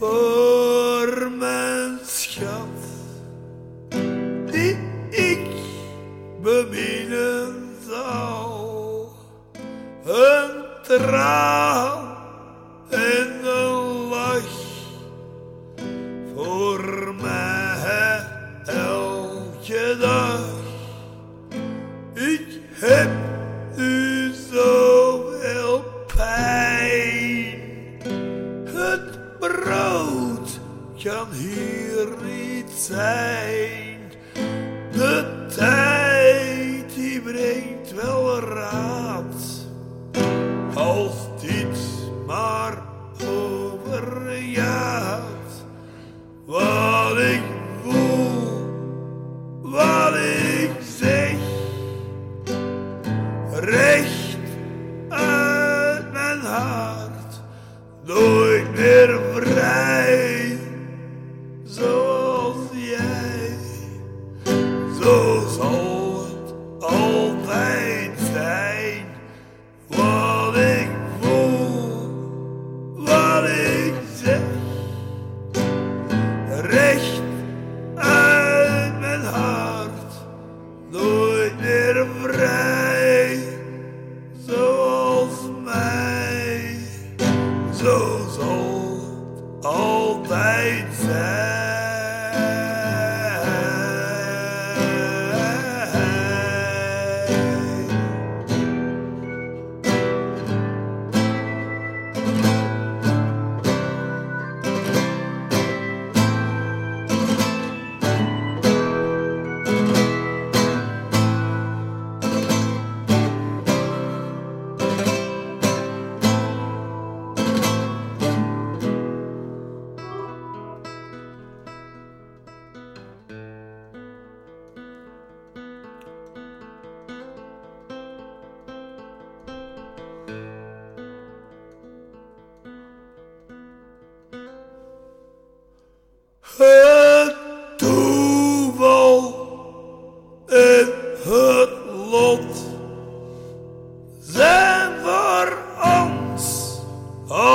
for kan hier niet zijn. De tijd die brengt wel raad. Als dit maar overgaat. Wat ik voel, wat ik zeg. Recht uit mijn hart. Nooit meer Recht uit mijn hart. Nooit meer vrij. Zoals mij. Zo zal altijd zijn.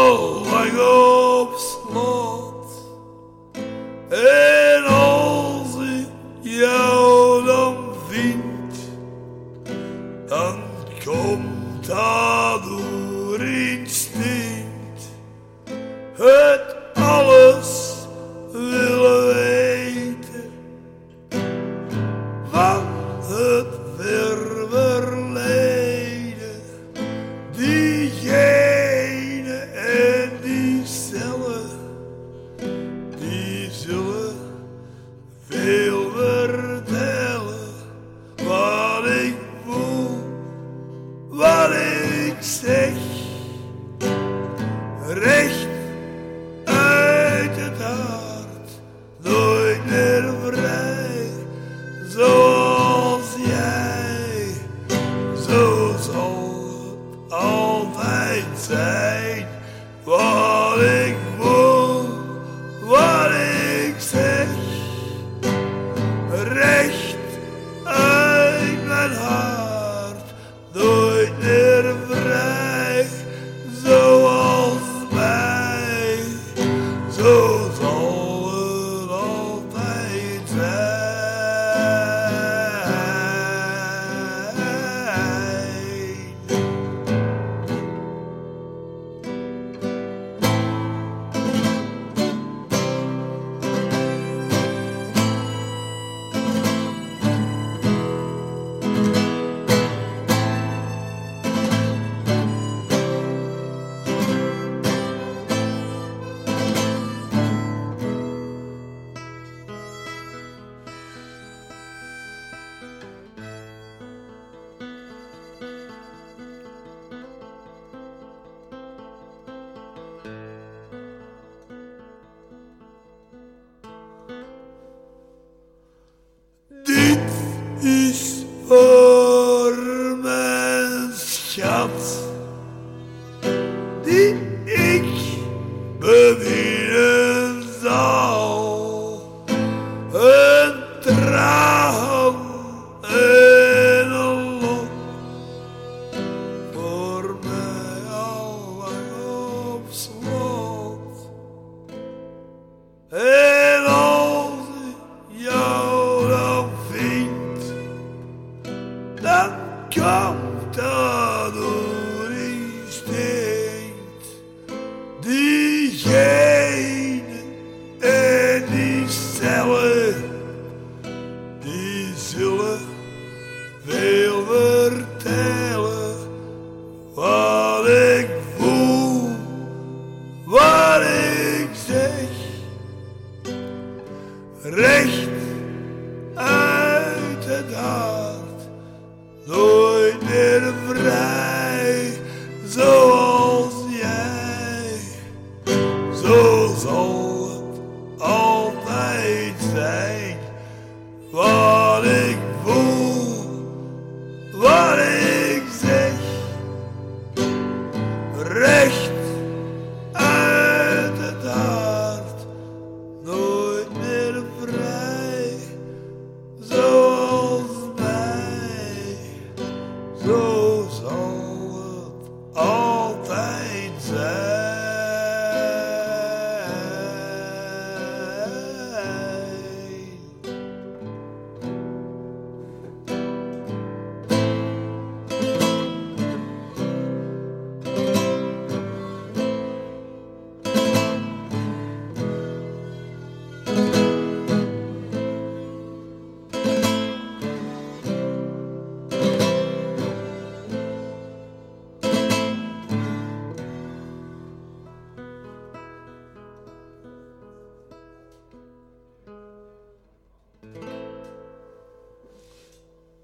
Al lang op slot. En als ik jou dan vind, dan komt dat door. maintain. Oh. jobs. Anadolu